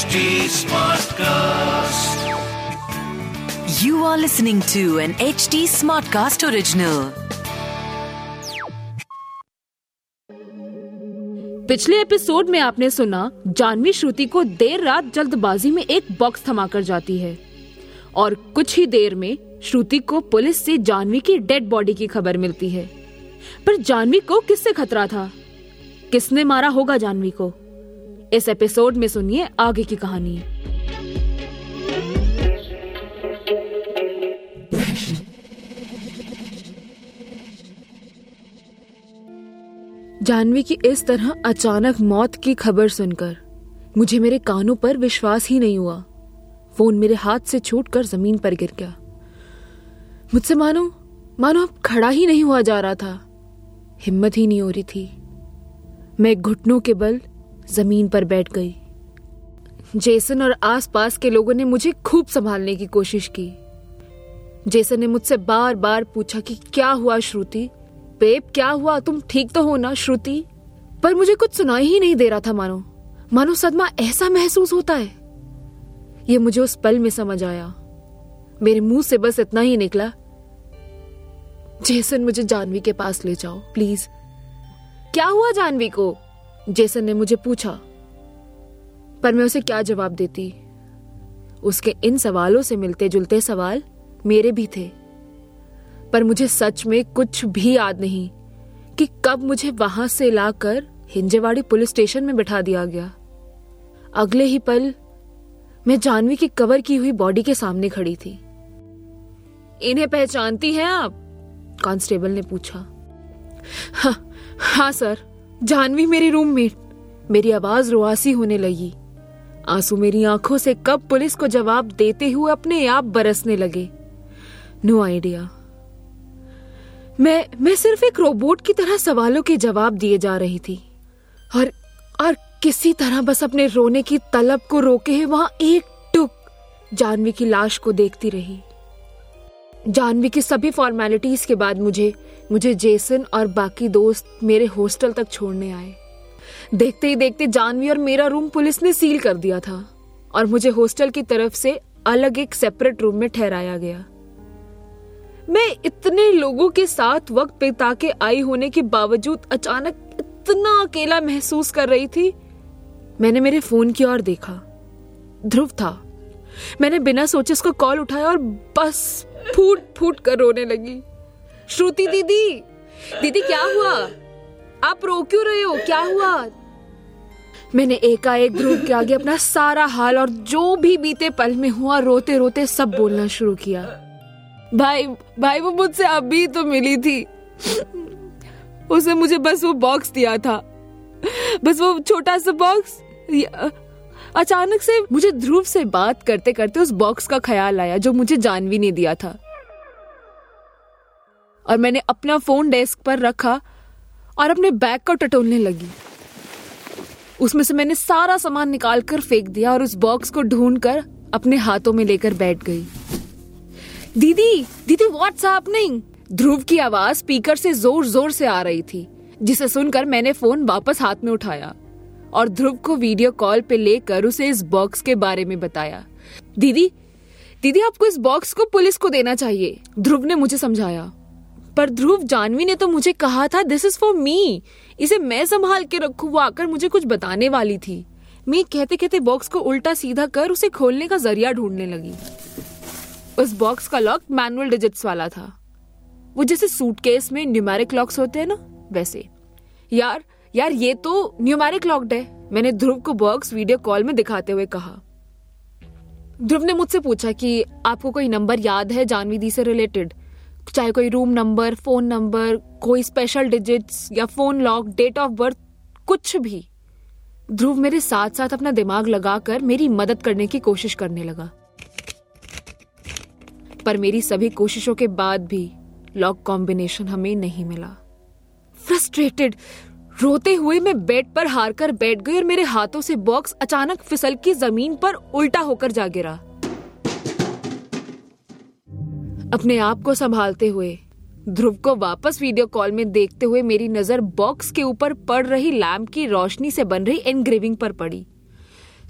HD Smartcast. You are listening to an HD Smartcast original. पिछले episode में आपने सुना जानवी श्रुति को देर रात जल्दबाजी में एक बॉक्स थमाकर जाती है और कुछ ही देर में श्रुति को पुलिस से जानवी की डेड बॉडी की खबर मिलती है पर जानवी को किससे खतरा था किसने मारा होगा जानवी को इस एपिसोड में सुनिए आगे की कहानी। जानवी की इस तरह अचानक मौत की खबर सुनकर मुझे मेरे कानों पर विश्वास ही नहीं हुआ। फ़ोन मेरे हाथ से छूटकर ज़मीन पर गिर गया। मुझसे मानो मानो अब खड़ा ही नहीं हुआ जा रहा था। हिम्मत ही नहीं हो रही थी। मैं घुटनों के बल ज़मीन पर बैठ गई। जेसन और आसपास के लोगों ने मुझे खूब संभालने की कोशिश की। जेसन ने मुझसे बार बार पूछा कि क्या हुआ श्रुति? बेब, क्या हुआ? तुम ठीक तो हो ना, श्रुति? पर मुझे कुछ सुनाई ही नहीं दे रहा था, मानो। मानो सदमा ऐसा महसूस होता है। ये मुझे उस पल में समझ आया। मेरे मुँह से बस इतना ही निकला। जेसन मुझे जानवी के पास ले जाओ, प्लीज़। क्या हुआ जानवी को? जेसन ने मुझे पूछा पर मैं उसे क्या जवाब देती? उसके इन सवालों से मिलते जुलते सवाल मेरे भी थे। पर मुझे सच में कुछ भी याद नहीं कि कब मुझे वहाँ से लाकर हिंजेवाड़ी पुलिस स्टेशन में बिठा दिया गया। अगले ही पल मैं जानवी की कवर की हुई बॉडी के सामने खड़ी थी। इन्हें पहचानती हैं आप? कांस्टेबल ने पूछा। हाँ, हाँ सर। जानवी मेरी रूममेट मेरी आवाज़ रुआसी होने लगी। आँसू मेरी आँखों से कब पुलिस को जवाब देते हुए अपने आप बरसने लगे। नो आइडिया मैं मैं सिर्फ़ एक रोबोट की तरह सवालों के जवाब दिए जा रही थी। और और किसी तरह बस अपने रोने की तलब को रोके वहाँ एक टुक जानवी की लाश को देखती रही। जानवी की सभी फॉर्मेलिटीज के बाद मुझे मुझे जेसन और बाकी दोस्त मेरे हॉस्टल तक छोड़ने आए। देखते ही देखते जानवी और मेरा रूम पुलिस ने सील कर दिया था और मुझे हॉस्टल की तरफ़ से अलग एक सेपरेट रूम में ठहराया गया। मैं इतने लोगों के साथ वक्त बिता के आई होने के बावजूद अचानक इतना अकेला महसूस कर रही थी। मैंने मेरे फ़ोन की ओर देखा। ध्रुव था। मैंने बिना सोचे उसको कॉल उठाया और बस फूट फूट कर रोने लगी। श्रुति दीदी दीदी क्या हुआ? आप रो क्यों रहे हो? क्या हुआ? मैंने एकाएक ध्रुव के आगे अपना सारा हाल और जो भी बीते पल में हुआ, रोते रोते सब बोलना शुरू किया। भाई भाई, वो मुझसे अभी तो मिली थी। उसने मुझे बस वो बॉक्स दिया था। बस वो छोटा सा बॉक्स अचानक से मुझे ध्रुव से बात करते करते उस बॉक्स का ख्याल आया, जो मुझे जानवी ने दिया था। और मैंने अपना फ़ोन डेस्क पर रखा और अपने बैग को टटोलने लगी। उसमें से मैंने सारा सामान निकाल कर फेंक दिया और उस बॉक्स को ढूंढ कर अपने हाथों में लेकर बैठ गई। दीदी दीदी व्हाट्स हैपनिंग ध्रुव की आवाज़ स्पीकर से ज़ोर ज़ोर से आ रही थी, जिसे सुनकर मैंने फ़ोन वापस हाथ में उठाया। और ध्रुव को वीडियो कॉल पे लेकर उसे इस बॉक्स के बारे में बताया। दीदी दीदी, आपको इस बॉक्स को पुलिस को देना चाहिए। ध्रुव ने मुझे समझाया। पर ध्रुव, जानवी ने तो मुझे कहा था दिस इज़ फॉर मी इसे मैं संभाल के रखू, वो आकर मुझे कुछ बताने वाली थी। मैं कहते कहते बॉक्स को उल्टा सीधा कर उसे खोलने का ज़रिया ढूँढने लगी। उस बॉक्स का लॉक मैनुअल डिजिट्स वाला था। वो जैसे सूटकेस में न्यूमेरिक लॉक्स होते हैं ना, वैसे। यार यार, ये तो न्यूमेरिक लॉक्ड है। मैंने ध्रुव को बॉक्स वीडियो कॉल में दिखाते हुए कहा। ध्रुव ने मुझसे पूछा कि आपको कोई नंबर याद है जानवी दी से रिलेटेड चाहे कोई रूम नंबर फ़ोन नंबर कोई स्पेशल डिजिट्स या phone lock date of birth कुछ भी। ध्रुव मेरे साथ साथ अपना दिमाग लगाकर मेरी मदद करने की कोशिश करने लगा। पर मेरी सभी कोशिशों के बाद भी लॉक कॉम्बिनेशन हमें नहीं मिला। फ्रस्ट्रेटेड रोते हुए मैं बेड पर हार कर बैठ गई और मेरे हाथों से बॉक्स अचानक फिसल की ज़मीन पर उल्टा होकर जा गिरा। अपने आप को संभालते हुए, ध्रुव को वापस वीडियो कॉल में देखते हुए मेरी नज़र बॉक्स के ऊपर पड़ रही लैम्प की रोशनी से बन रही एनग्रेविंग पर पड़ी।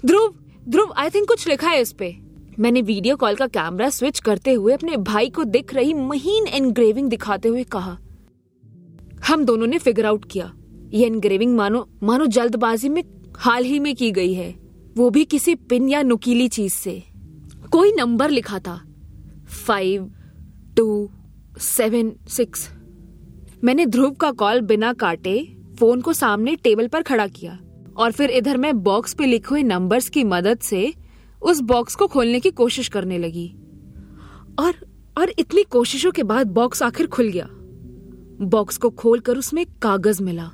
ध्रुव ध्रुव आई थिंक कुछ लिखा है इस पे। मैंने वीडियो कॉल का कैमरा स्विच करते हुए अपने भाई को दिख रही महीन एनग्रेविंग दिखाते हुए कहा। हम दोनों ने फिगर आउट किया। ये एनग्रेविंग मानो मानो जल्दबाजी में हाल ही में की गई है। वो भी किसी पिन या नुकीली चीज़ से। कोई नंबर लिखा था। Five, two, seven, six. मैंने ध्रुव का कॉल बिना काटे फ़ोन को सामने टेबल पर खड़ा किया और फिर इधर मैं बॉक्स पे लिखे हुए नंबर्स की मदद से उस बॉक्स को खोलने की कोशिश करने लगी। और और इतनी कोशिशों के बाद बॉक्स आखिर खुल गया। बॉक्स को खोलकर उसमें कागज़ मिला।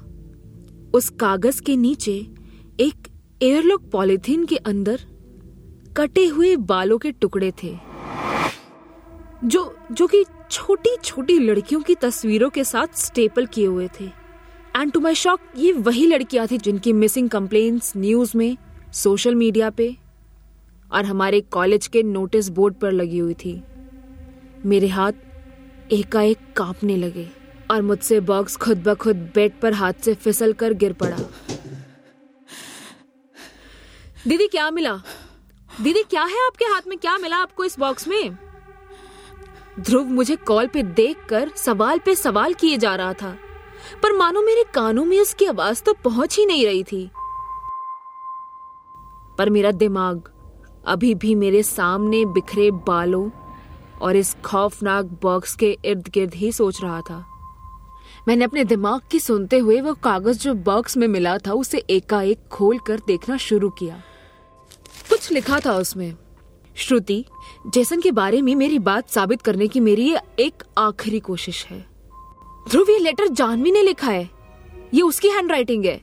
उस कागज़ के नीचे एक एयरलॉक पॉलिथीन के अंदर कटे हुए बालों के टुकड़े थे, जो जो कि छोटी छोटी लड़कियों की तस्वीरों के साथ स्टेपल किए हुए थे। एंड टू माई शॉक ये वही लड़कियाँ थी जिनकी मिसिंग कंप्लेन्ट्स न्यूज़ में सोशल मीडिया पे, और हमारे कॉलेज के नोटिस बोर्ड पर लगी हुई थी। मेरे हाथ एकाएक कांपने लगे। और मुझसे बॉक्स खुद ब खुद बेड पर हाथ से फिसल कर गिर पड़ा। दीदी, क्या मिला? दीदी, क्या है आपके हाथ में? क्या मिला आपको इस बॉक्स में? ध्रुव, मुझे कॉल पे देखकर सवाल पे सवाल किए जा रहा था, पर मानो मेरे कानों में उसकी आवाज़ तो पहुँच ही नहीं रही थी। पर मेरा दिमाग अभी भी मेरे सामने बिखरे बालों और इस खौफनाक बॉक्स के इर्द गिर्द ही सोच रहा था। मैंने अपने दिमाग की सुनते हुए वो कागज़ जो बॉक्स में मिला था, उसे एकाएक खोल कर देखना शुरू किया। कुछ लिखा था उसमें, श्रुति, जैसन के बारे में मेरी बात साबित करने की मेरी ये एक आखिरी कोशिश है। ध्रुव, ये लेटर जानवी ने लिखा है। ये उसकी हैंडराइटिंग है।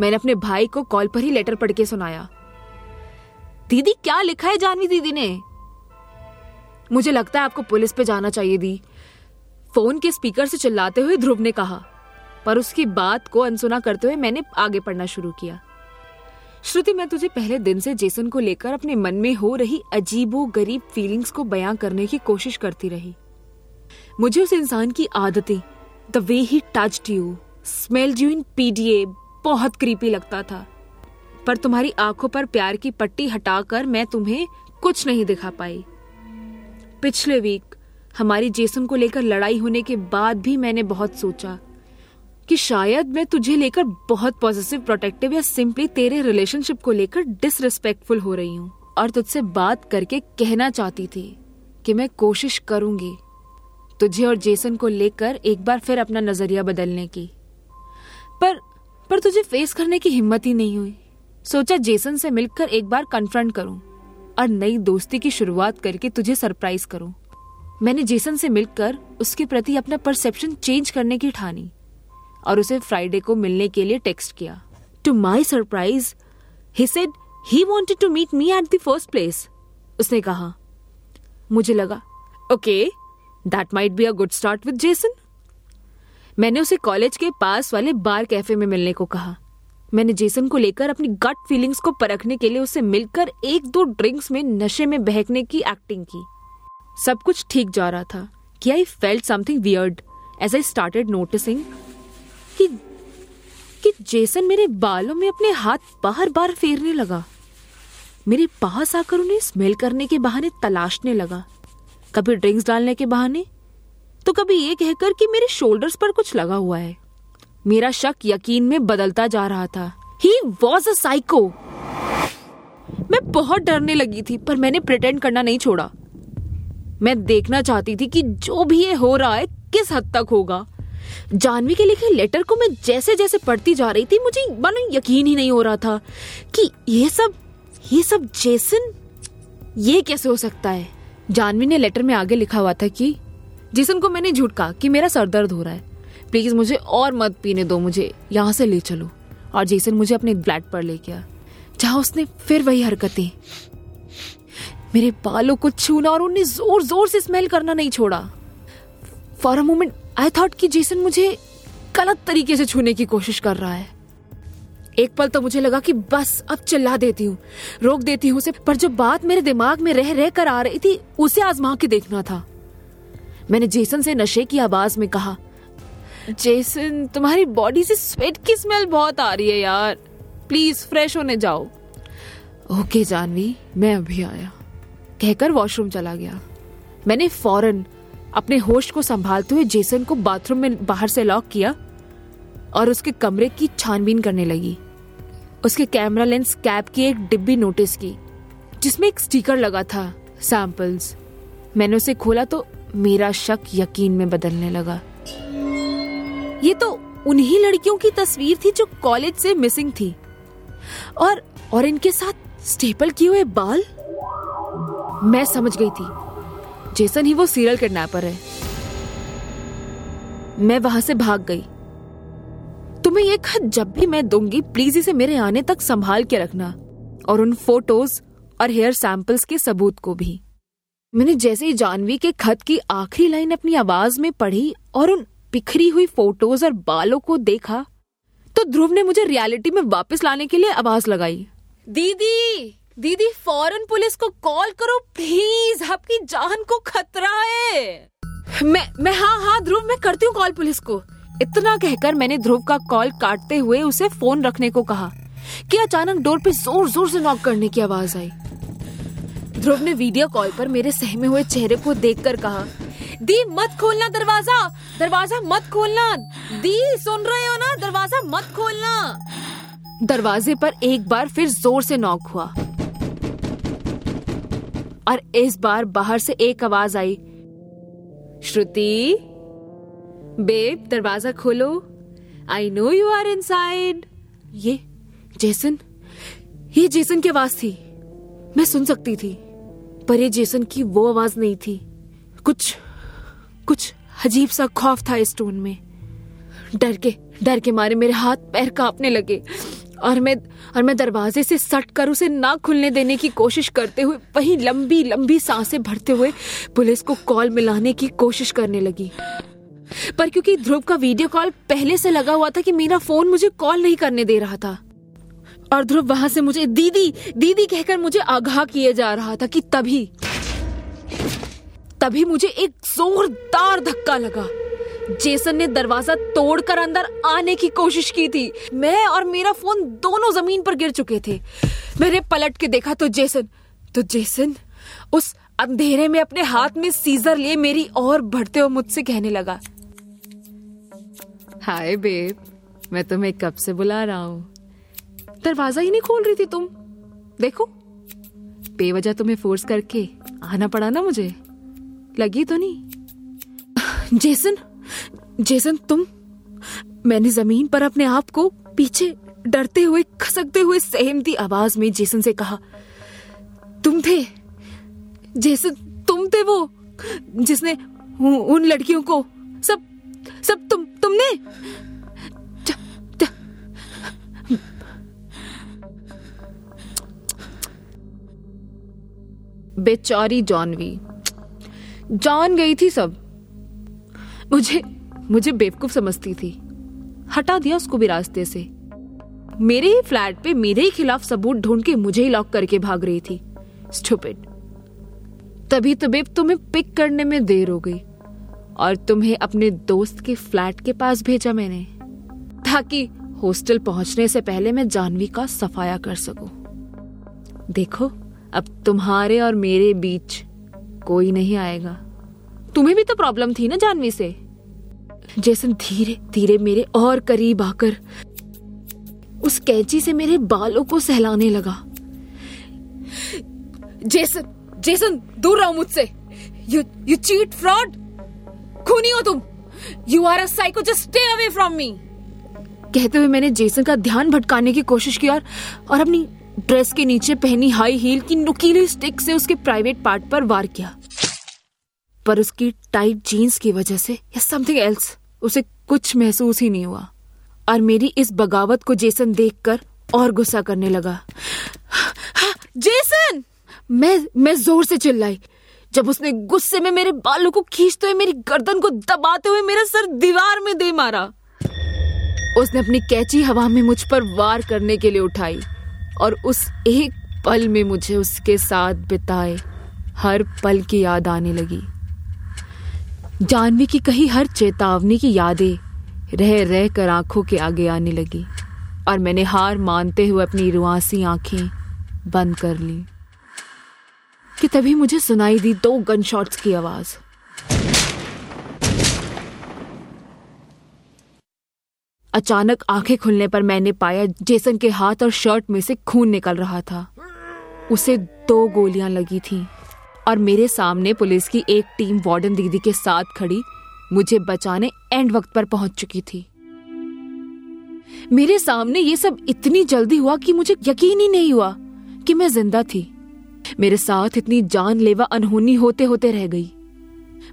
मैंने अपने भाई को कॉल पर ही लेटर पढ़ के सुनाया। दीदी, क्या लिखा है जानवी दीदी ने? मुझे लगता है आपको पुलिस पे जाना चाहिए, दी। फ़ोन के स्पीकर से चिल्लाते हुए ध्रुव ने कहा, पर उसकी बात को अनसुना करते हुए मैंने आगे पढ़ना शुरू किया। श्रुति, मैं तुझे पहले दिन से जेसन को लेकर अपने मन में हो रही अजीबो गरीब फीलिंग्स को बयां करने की कोशिश करती रही। मुझे उस इंसान की आदतें the way he touched you smelled you in PDA बहुत क्रीपी लगता था। पर तुम्हारी आँखों पर प्यार की पट्टी हटाकर मैं तुम्हें कुछ नहीं दिखा पाई। पिछले वीक हमारी जेसन को लेकर लड़ाई होने के बाद भी मैंने बहुत सोचा कि शायद मैं तुझे लेकर बहुत पॉजिटिव प्रोटेक्टिव या सिंपली तेरे रिलेशनशिप को लेकर डिसरिस्पेक्टफुल हो रही हूँ। और तुझसे बात करके कहना चाहती थी कि मैं कोशिश करूँगी तुझे और जेसन को लेकर एक बार फिर अपना नज़रिया बदलने की। पर पर तुझे फेस करने की हिम्मत ही नहीं हुई। सोचा जेसन से मिलकर एक बार कन्फ्रंट करूँ और नई दोस्ती की शुरुआत करके तुझे सरप्राइज़ करूँ। मैंने जेसन से मिलकर उसके प्रति अपना परसेप्शन चेंज करने की ठानी और उसे फ्राइडे को मिलने के लिए टेक्स्ट किया। To my surprise he said he wanted to meet me at the first place उसने कहा, मुझे लगा okay that might be a good start with Jason मैंने उसे कॉलेज के पास वाले बार कैफ़े में मिलने को कहा। मैंने जेसन को लेकर अपनी गट फीलिंग्स को परखने के लिए उसे मिलकर एक दो ड्रिंक्स में नशे में बहकने की एक्टिंग की। सब कुछ ठीक जा रहा था। कि I felt something weird as I started noticing कि कि जेसन मेरे बालों में अपने हाथ बार बार फेरने लगा। मेरे पास आकर उन्हें स्मेल करने के बहाने तलाशने लगा। कभी ड्रिंक्स डालने के बहाने तो कभी ये कहकर कि मेरे शोल्डर्स पर कुछ लगा हुआ है। मेरा शक यकीन में बदलता जा रहा था। ही वॉज़ अ साइको मैं बहुत डरने लगी थी, पर मैंने प्रिटेंड करना नहीं छोड़ा। मैं देखना चाहती थी कि जो भी ये हो रहा है, किस हद तक होगा। जानवी के लिखे लेटर को मैं जैसे जैसे पढ़ती जा रही थी, मुझे मानो यकीन ही नहीं हो रहा था कि ये सब ये सब जेसन, ये कैसे हो सकता है? जानवी ने लेटर में आगे लिखा हुआ था कि, जेसन को मैंने झूठ कहा कि मेरा सर दर्द हो रहा है। प्लीज़ मुझे और मत पीने दो, मुझे यहाँ से ले चलो। और जेसन मुझे अपने फ्लैट पर ले गया, जहाँ उसने फिर वही हरकतें मेरे बालों को छूना और उन्हें ज़ोर ज़ोर से स्मेल करना नहीं छोड़ा। For a moment I thought कि जेसन मुझे गलत तरीके से छूने की कोशिश कर रहा है। एक पल तो मुझे लगा कि बस, अब चिल्ला देती हूँ, रोक देती हूँ उसे, पर जो बात मेरे दिमाग में रह रह कर आ रही थी, उसे आजमा के देखना था। मैंने जेसन से नशे की आवाज़ में कहा जेसन तुम्हारी बॉडी से स्वेट की स्मेल बहुत आ रही है यार। प्लीज़ फ्रेश होने जाओ. ओके जानवी मैं अभी आया। कहकर वॉशरूम चला गया। मैंने फ़ौरन अपने होश को संभालते हुए जेसन को बाथरूम में बाहर से लॉक किया और उसके कमरे की छानबीन करने लगी। उसके कैमरा लेंस कैप की एक डिब्बी नोटिस की, जिसमें एक स्टिकर लगा था सैंपल्स मैंने उसे खोला तो मेरा शक यकीन में बदलने लगा। ये तो उन्हीं लड़कियों की तस्वीर थी जो कॉलेज से मिसिंग थी। और और इनके साथ स्टेपल किए हुए बाल? मैं समझ गई थी। जेसन ही वो सीरियल किडनैपर है। मैं वहाँ से भाग गई। तुम्हें ये खत जब भी मैं दूँगी, प्लीज़ इसे मेरे आने तक संभाल के रखना। और उन फ़ोटोज़ और हेयर सैंपल्स के सबूत को भी। मैंने जैसे ही जानवी के खत की आखिरी लाइन अपनी आवाज़ में पढ़ी और उन बिखरी हुई फ़ोटोज़ और बालों को देखा तो ध्रुव ने मुझे रियलिटी में वापस लाने के लिए आवाज़ लगाई। दीदी! दीदी, फ़ौरन पुलिस को कॉल करो प्लीज़ आपकी जान को खतरा है। मैं मैं हाँ हाँ ध्रुव, मैं करती हूँ कॉल पुलिस को। इतना कहकर मैंने ध्रुव का कॉल काटते हुए उसे फ़ोन रखने को कहा कि अचानक डोर पे ज़ोर ज़ोर से नॉक करने की आवाज़ आई। ध्रुव ने वीडियो कॉल पर मेरे सहमे हुए चेहरे को देखकर कहा, दी, मत खोलना दरवाज़ा! दरवाज़ा मत खोलना! दी, सुन रहे हो ना? दरवाज़ा मत खोलना! दरवाजे पर एक बार फिर ज़ोर से नॉक हुआ। और इस बार बाहर से एक आवाज़ आई। श्रुति, बेब, दरवाज़ा खोलो। I know you are inside ये जेसन ये जेसन की आवाज़ थी। मैं सुन सकती थी, पर ये जेसन की वो आवाज़ नहीं थी। कुछ कुछ अजीब सा खौफ था इस टोन में। डर के डर के मारे मेरे हाथ पैर कांपने लगे। और मैं और मैं दरवाजे से सट कर उसे ना खुलने देने की कोशिश करते हुए, वही लंबी लंबी साँसें भरते हुए पुलिस को कॉल मिलाने की कोशिश करने लगी। पर क्योंकि ध्रुव का वीडियो कॉल पहले से लगा हुआ था कि मेरा फ़ोन मुझे कॉल नहीं करने दे रहा था। और ध्रुव वहाँ से मुझे, दीदी दीदी, कहकर मुझे आगाह किए जा रहा था कि तभी तभी मुझे एक जोरदार धक्का लगा। जेसन ने दरवाज़ा तोड़कर अंदर आने की कोशिश की थी। मैं और मेरा फ़ोन दोनों ज़मीन पर गिर चुके थे। मैंने पलट के देखा तो जेसन तो जेसन उस अंधेरे में अपने हाथ में सीजर लिए मेरी और बढ़ते हुए मुझसे कहने लगा। हाय बेब मैं तुम्हें कब से बुला रहा हूँ? दरवाज़ा ही नहीं खोल रही थी तुम। देखो बेवजह तुम्हें फोर्स करके आना पड़ा ना मुझे। लगी तो नहीं? जेसन जेसन, तुम? मैंने ज़मीन पर अपने आप को पीछे डरते हुए, खसकते हुए सहमती आवाज़ में जेसन से कहा, तुम थे। जेसन, तुम थे वो जिसने उन लड़कियों को सब सब तुम, तुमने? बेचारी जॉनवी। जान गई थी सब। मुझे मुझे बेवकूफ़ समझती थी। हटा दिया उसको भी रास्ते से। मेरे ही फ्लैट पे मेरे ही खिलाफ सबूत ढूंढ के मुझे ही लॉक करके भाग रही थी। स्टूपिड तभी तो बेब तुम्हें पिक करने में देर हो गई। और तुम्हें अपने दोस्त के फ्लैट के पास भेजा मैंने। ताकि हॉस्टल पहुँचने से पहले मैं जानवी का सफाया कर सकूँ। देखो, अब तुम्हारे और मेरे बीच कोई नहीं आएगा। तुम्हें भी तो प्रॉब्लम थी ना जानवी से? जैसन धीरे धीरे मेरे और करीब आकर उस कैंची से मेरे बालों को सहलाने लगा। जेसन जेसन दूर रहो मुझसे। यू यू चीट फ्रॉड खूनी हो तुम। You are a psycho just stay away from me कहते हुए मैंने जेसन का ध्यान भटकाने की कोशिश की और और अपनी ड्रेस के नीचे पहनी हाई हील की नुकीली स्टिक से उसके प्राइवेट पार्ट पर वार किया। पर उसकी टाइट जीन्स की वजह से, या समथिंग एल्स उसे कुछ महसूस ही नहीं हुआ। और मेरी इस बगावत को जेसन देखकर और गुस्सा करने लगा। जेसन मैं मैं ज़ोर से चिल्लाई। जब उसने गुस्से में मेरे बालों को खींचते हुए मेरी गर्दन को दबाते हुए मेरा सर दीवार में दे मारा, उसने अपनी कैची हवा में मुझ पर वार करने के लिए उठाई और उस एक पल में मुझे उसके साथ बिताए। हर पल की याद आने लगी। जानवी की कही हर चेतावनी की यादें रह रह कर आँखों के आगे आने लगी और मैंने हार मानते हुए अपनी रुआसी आँखें बंद कर ली। कि तभी मुझे सुनाई दी दो गन शॉट्स की आवाज़। अचानक आँखें खुलने पर मैंने पाया जेसन के हाथ और शर्ट में से खून निकल रहा था। उसे दो गोलियाँ लगी थी। और मेरे सामने पुलिस की एक टीम वार्डन दीदी के साथ खड़ी मुझे बचाने एंड वक्त पर पहुँच चुकी थी। मेरे सामने ये सब इतनी जल्दी हुआ कि मुझे यकीन ही नहीं हुआ कि मैं ज़िंदा थी। मेरे साथ इतनी जानलेवा अनहोनी होते होते रह गई।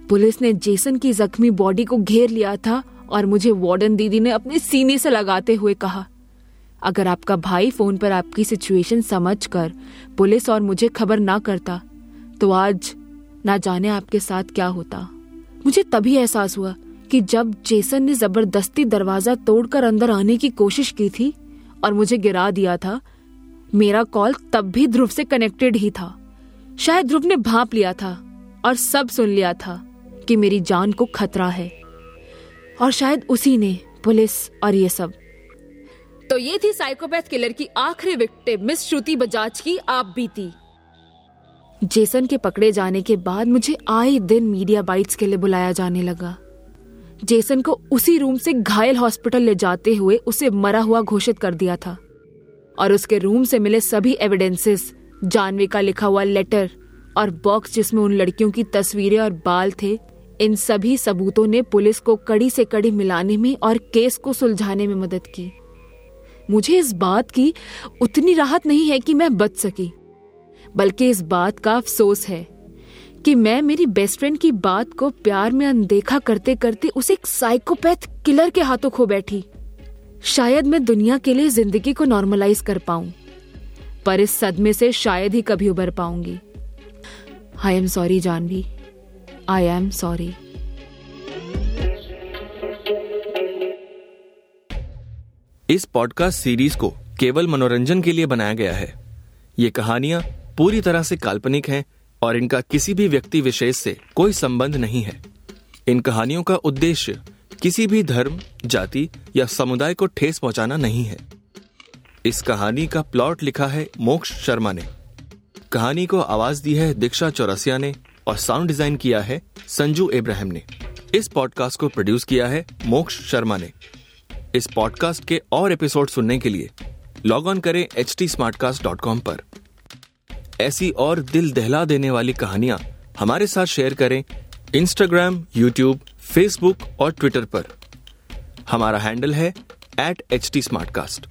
पुलिस ने जेसन की जख्मी बॉडी को घेर लिया था और मुझे वार्डन दीदी ने अपने सीने से लगाते हुए कहा, अगर आपका भाई फ़ोन पर आपकी सिचुएशन समझकर पुलिस और मुझे खबर ना करता तो आज ना जाने आपके साथ क्या होता। मुझे तभी एहसास हुआ कि जब जेसन ने ज़बरदस्ती दरवाज़ा तोड़कर अंदर आने की कोशिश की थी और मुझे गिरा दिया था, मेरा कॉल तब भी ध्रुव से कनेक्टेड ही था। शायद ध्रुव ने भाप लिया था और सब सुन लिया था कि मेरी जान को खतरा है और शायद उसी ने, पुलिस और ये सब। तो ये थी साइकोपैथ किलर की आखिरी विक्टिम, मिस श्रुति बजाज की आप बीती। जेसन के पकड़े जाने के बाद मुझे आए दिन मीडिया बाइट्स के लिए बुलाया जाने लगा। जेसन को उसी रूम से घायल हॉस्पिटल ले जाते हुए उसे मरा हुआ घोषित कर दिया था। और उसके रूम से मिले सभी एविडेंसेस जानवी का लिखा हुआ लेटर और बॉक्स जिसमें उन लड़कियों की तस्वीरें और बाल थे, इन सभी सबूतों ने पुलिस को कड़ी से कड़ी मिलाने में और केस को सुलझाने में मदद की। मुझे इस बात की उतनी राहत नहीं है कि मैं बच सकी। बल्कि इस बात का अफसोस है कि मैं मेरी बेस्ट फ्रेंड की बात को प्यार में अनदेखा करते करते उसे एक साइकोपैथ किलर के हाथों खो बैठी। शायद मैं दुनिया के लिए ज़िंदगी को नॉर्मलाइज कर पाऊँ, पर इस सदमे से शायद ही कभी उबर पाऊँगी। I am sorry Janvi. I am sorry इस पॉडकास्ट सीरीज़ को केवल मनोरंजन के लिए बनाया गया है। ये कहानियाँ पूरी तरह से काल्पनिक हैं और इनका किसी भी व्यक्ति विशेष से कोई संबंध नहीं है। इन कहानियों का उद्देश्य किसी भी धर्म, जाति या समुदाय को ठेस पहुंचाना नहीं है। इस कहानी का प्लॉट लिखा है मोक्ष शर्मा ने। कहानी को आवाज़ दी है दीक्षा चौरसिया ने और साउंड डिज़ाइन किया है संजू इब्राहिम ने। इस पॉडकास्ट को प्रोड्यूस किया है मोक्ष शर्मा ने। इस पॉडकास्ट के और एपिसोड सुनने के लिए लॉग ऑन करें एच पर। ऐसी और दिल दहला देने वाली कहानियाँ हमारे साथ शेयर करें इंस्टाग्राम यूट्यूब फेसबुक और ट्विटर पर हमारा हैंडल है at H T Smartcast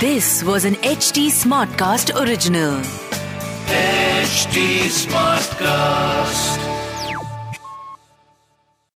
this was This was an HT Smartcast original. HT Smartcast.